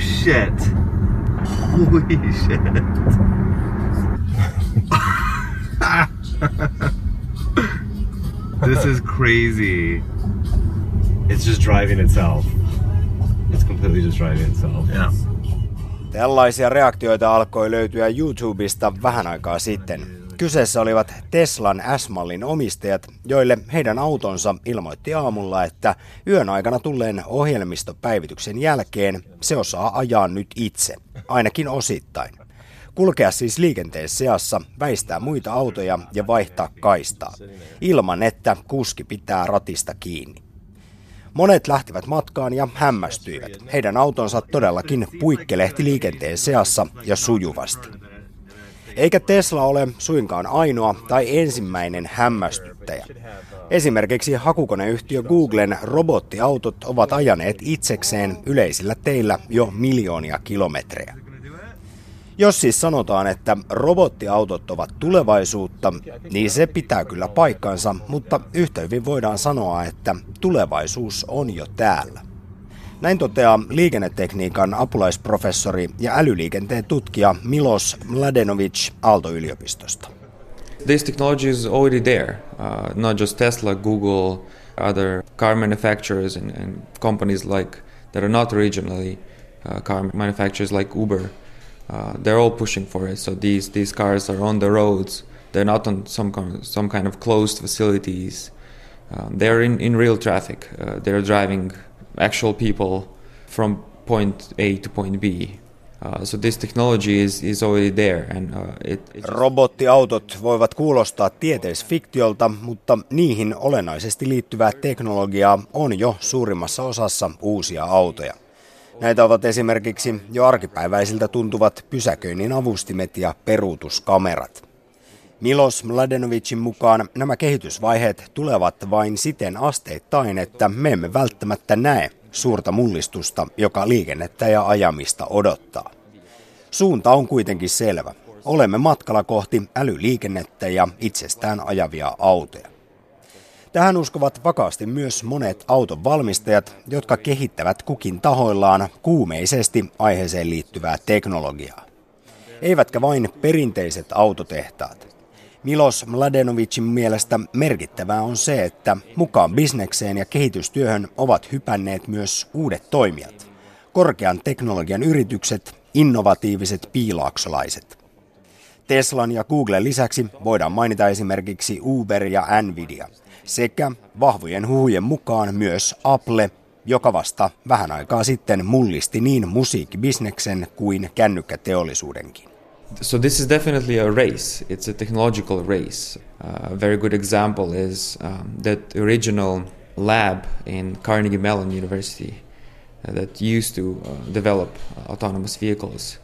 shit. Holy shit. this is crazy. It's just driving itself. It's completely just driving itself. Yeah. Tällaisia reaktioita alkoi löytyä YouTubesta vähän aikaa sitten. Kyseessä olivat Teslan S-mallin omistajat, joille heidän autonsa ilmoitti aamulla, että yön aikana tulleen ohjelmistopäivityksen jälkeen se osaa ajaa nyt itse, ainakin osittain. Kulkea siis liikenteen seassa, väistää muita autoja ja vaihtaa kaistaa, ilman että kuski pitää ratista kiinni. Monet lähtivät matkaan ja hämmästyivät. Heidän autonsa todellakin puikkelehti liikenteen seassa ja sujuvasti. Eikä Tesla ole suinkaan ainoa tai ensimmäinen hämmästyttäjä. Esimerkiksi hakukoneyhtiö Googlen robottiautot ovat ajaneet itsekseen yleisillä teillä jo miljoonia kilometrejä. Jos siis sanotaan, että robottiautot ovat tulevaisuutta, niin se pitää kyllä paikkansa, mutta yhtä hyvin voidaan sanoa, että tulevaisuus on jo täällä. Näin toteaa liikennetekniikan apulaisprofessori ja älyliikenteen tutkija Milos Mladenovic Aalto-yliopistosta. This technology is already there, uh, not just Tesla, Google, other car manufacturers and, and companies like that are not originally uh, car manufacturers like Uber. Uh, they're all pushing for it. So these these cars are on the roads. They're not on some kind of, some kind of closed facilities. Um, they're in, in real traffic. Uh, they're driving actual people from point A to point B. Uh, so this technology is, is already there and uh, it, Robottiautot voivat kuulostaa tieteisfiktiolta, mutta niihin olennaisesti liittyvää teknologiaa on jo suurimmassa osassa uusia autoja. Näitä ovat esimerkiksi jo arkipäiväisiltä tuntuvat pysäköinnin avustimet ja peruutuskamerat. Milos Mladenovicin mukaan nämä kehitysvaiheet tulevat vain siten asteittain, että me emme välttämättä näe suurta mullistusta, joka liikennettä ja ajamista odottaa. Suunta on kuitenkin selvä. Olemme matkalla kohti älyliikennettä ja itsestään ajavia autoja. Tähän uskovat vakaasti myös monet auton valmistajat, jotka kehittävät kukin tahoillaan kuumeisesti aiheeseen liittyvää teknologiaa. Eivätkä vain perinteiset autotehtaat. Milos Mladenovicin mielestä merkittävää on se, että mukaan bisnekseen ja kehitystyöhön ovat hypänneet myös uudet toimijat. Korkean teknologian yritykset, innovatiiviset piilaaksolaiset. Teslan ja Googlen lisäksi voidaan mainita esimerkiksi Uber ja Nvidia – sekä vahvojen huhujen mukaan myös Apple, joka vasta vähän aikaa sitten mullisti niin musiikkibisneksen kuin kännykkäteollisuudenkin. So this is definitely a race. It's a technological race. Uh, a very good example is um, that original lab in Carnegie Mellon University uh, that used to uh, develop autonomous vehicles.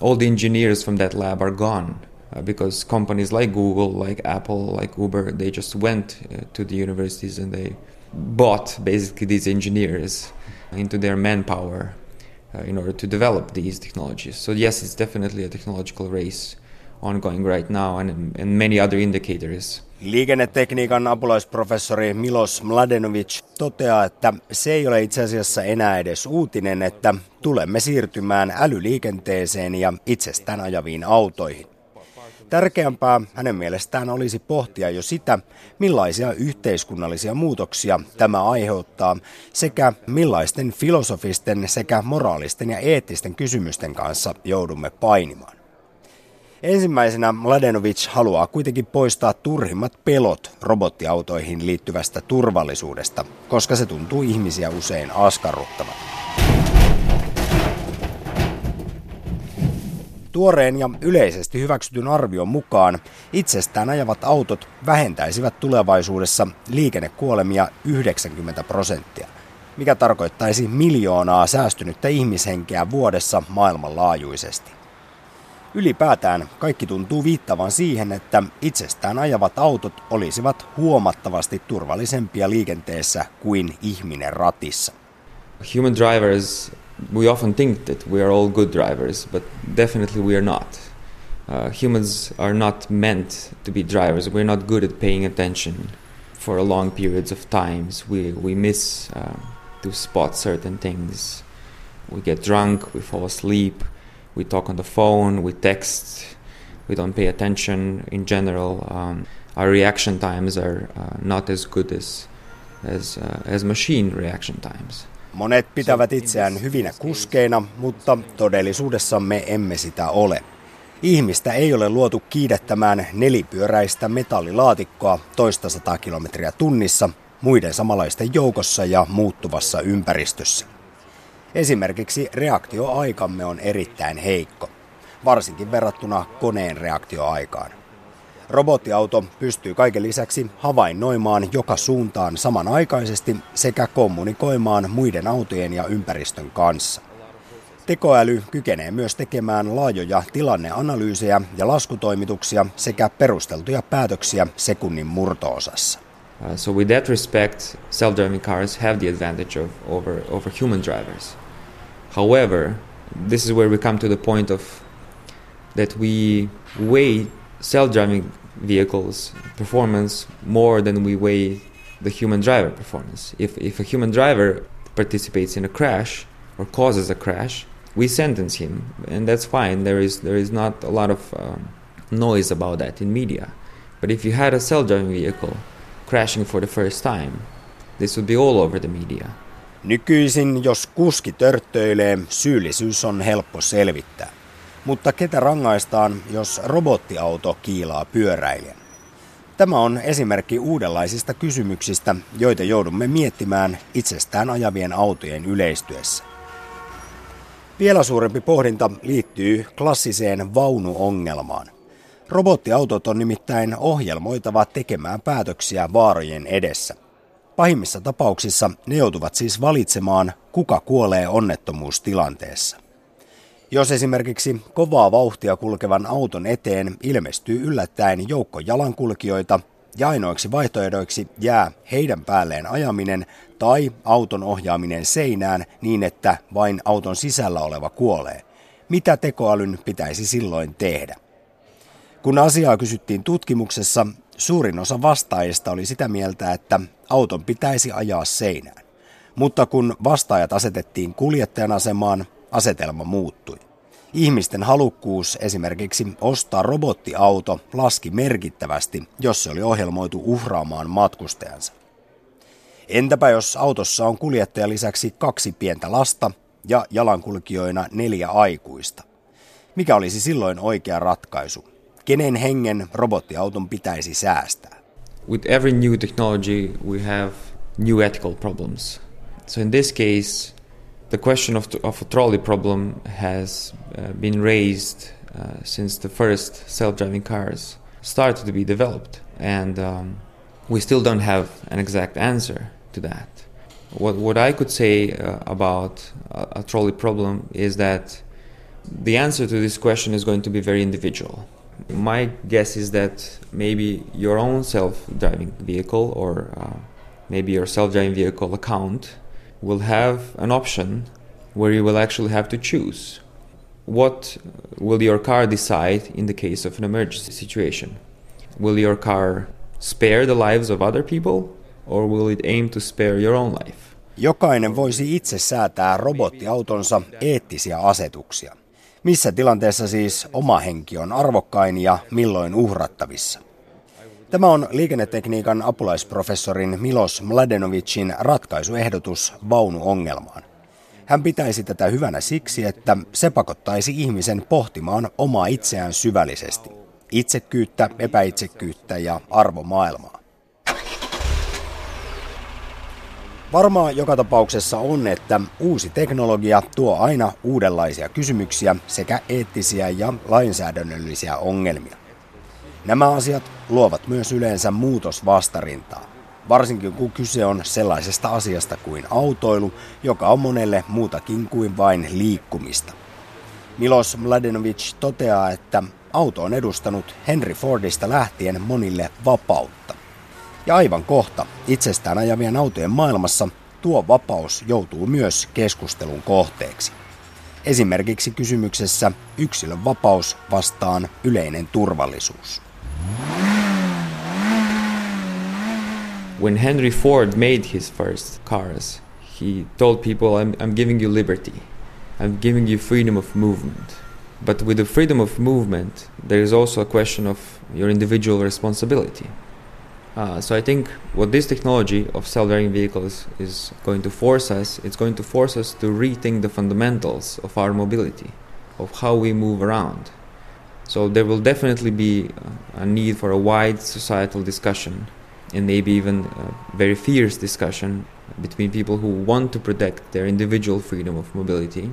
All the engineers from that lab are gone uh, because companies like Google, like Apple, like Uber, they just went uh, to the universities and they bought basically these engineers into their manpower uh, in order to develop these technologies. So yes, it's definitely a technological race ongoing right now, and, and many other indicators. Liikennetekniikan apulaisprofessori Milos Mladenovic toteaa, että se ei ole itse asiassa enää edes uutinen, että tulemme siirtymään älyliikenteeseen ja itsestään ajaviin autoihin. Tärkeämpää hänen mielestään olisi pohtia jo sitä, millaisia yhteiskunnallisia muutoksia tämä aiheuttaa sekä millaisten filosofisten sekä moraalisten ja eettisten kysymysten kanssa joudumme painimaan. Ensimmäisenä Mladenovic haluaa kuitenkin poistaa turhimmat pelot robottiautoihin liittyvästä turvallisuudesta, koska se tuntuu ihmisiä usein askarruttavan. Tuoreen ja yleisesti hyväksytyn arvion mukaan itsestään ajavat autot vähentäisivät tulevaisuudessa liikennekuolemia 90 prosenttia, mikä tarkoittaisi miljoonaa säästynyttä ihmishenkeä vuodessa maailmanlaajuisesti. Ylipäätään kaikki tuntuu viittavan siihen, että itsestään ajavat autot olisivat huomattavasti turvallisempia liikenteessä kuin ihminen ratissa. Human drivers we often think that we are all good drivers, but definitely we are not. Uh, humans are not meant to be drivers. We're not good at paying attention for long periods of times. We we miss uh, to spot certain things. we get drunk, we fall asleep, we talk on the phone, we text, we don't pay attention in general. Um, our reaction times are uh, not as good as, as, uh, as machine reaction times. Monet pitävät itseään hyvinä kuskeina, mutta todellisuudessa me emme sitä ole. Ihmistä ei ole luotu kiidettämään nelipyöräistä metallilaatikkoa toista sataa kilometriä tunnissa muiden samanlaisten joukossa ja muuttuvassa ympäristössä. Esimerkiksi reaktioaikamme on erittäin heikko, varsinkin verrattuna koneen reaktioaikaan. Robottiauto pystyy kaiken lisäksi havainnoimaan joka suuntaan samanaikaisesti sekä kommunikoimaan muiden autojen ja ympäristön kanssa. Tekoäly kykenee myös tekemään laajoja tilanneanalyysejä ja laskutoimituksia sekä perusteltuja päätöksiä sekunnin murtoosassa. Uh, so with that respect, self-driving cars have the advantage of over over human drivers. However, this is where we come to the point of that we weigh self-driving vehicles performance more than we weigh the human driver performance. If if a human driver participates in a crash or causes a crash, we sentence him, and that's fine. There is there is not a lot of um, noise about that in media. But if you had a self-driving vehicle crashing for the first time, this would be all over the media. Nykyisin, jos kuski törttöilee, syyllisyys on helppo selvittää. Mutta ketä rangaistaan, jos robottiauto kiilaa pyöräilijän? Tämä on esimerkki uudenlaisista kysymyksistä, joita joudumme miettimään itsestään ajavien autojen yleistyessä. Vielä suurempi pohdinta liittyy klassiseen vaunuongelmaan. Robottiautot on nimittäin ohjelmoitava tekemään päätöksiä vaarojen edessä. Pahimmissa tapauksissa ne joutuvat siis valitsemaan, kuka kuolee onnettomuustilanteessa. Jos esimerkiksi kovaa vauhtia kulkevan auton eteen ilmestyy yllättäen joukko jalankulkijoita ja ainoiksi vaihtoehdoiksi jää heidän päälleen ajaminen tai auton ohjaaminen seinään niin, että vain auton sisällä oleva kuolee. Mitä tekoälyn pitäisi silloin tehdä? Kun asiaa kysyttiin tutkimuksessa, suurin osa vastaajista oli sitä mieltä, että auton pitäisi ajaa seinään. Mutta kun vastaajat asetettiin kuljettajan asemaan, asetelma muuttui. Ihmisten halukkuus esimerkiksi ostaa robottiauto laski merkittävästi, jos se oli ohjelmoitu uhraamaan matkustajansa. Entäpä jos autossa on kuljettaja lisäksi kaksi pientä lasta ja jalankulkijoina neljä aikuista? Mikä olisi silloin oikea ratkaisu? Kenen hengen robottiauton pitäisi säästää? With every new technology, we have new ethical problems. So in this case, the question of, of a trolley problem has uh, been raised uh, since the first self-driving cars started to be developed, and um, we still don't have an exact answer to that. What what I could say uh, about a, a trolley problem is that the answer to this question is going to be very individual. My guess is that maybe your own self-driving vehicle or uh, maybe your self-driving vehicle account will have an option where you will actually have to choose what will your car decide in the case of an emergency situation will your car spare the lives of other people or will it aim to spare your own life Jokainen voisi itse säätää robottiautonsa eettisiä asetuksia. Missä tilanteessa siis oma henki on arvokkain ja milloin uhrattavissa? Tämä on liikennetekniikan apulaisprofessorin Milos Mladenovicin ratkaisuehdotus vaunuongelmaan. Hän pitäisi tätä hyvänä siksi, että se pakottaisi ihmisen pohtimaan omaa itseään syvällisesti. Itsekyyttä, epäitsekyyttä ja arvomaailmaa. Varmaa joka tapauksessa on, että uusi teknologia tuo aina uudenlaisia kysymyksiä sekä eettisiä ja lainsäädännöllisiä ongelmia. Nämä asiat luovat myös yleensä muutosvastarintaa, varsinkin kun kyse on sellaisesta asiasta kuin autoilu, joka on monelle muutakin kuin vain liikkumista. Milos Mladenovic toteaa, että auto on edustanut Henry Fordista lähtien monille vapautta. Ja aivan kohta itsestään ajavien autojen maailmassa tuo vapaus joutuu myös keskustelun kohteeksi. Esimerkiksi kysymyksessä yksilön vapaus vastaan yleinen turvallisuus. When Henry Ford made his first cars, he told people, I'm, I'm giving you liberty. I'm giving you freedom of movement. But with the freedom of movement, there is also a question of your individual responsibility. Uh, so I think what this technology of self-driving vehicles is going to force us, it's going to force us to rethink the fundamentals of our mobility, of how we move around. So there will definitely be a need for a wide societal discussion and maybe even a very fierce discussion between people who want to protect their individual freedom of mobility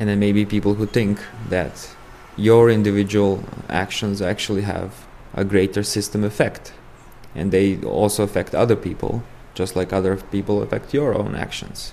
and then maybe people who think that your individual actions actually have a greater system effect and they also affect other people just like other people affect your own actions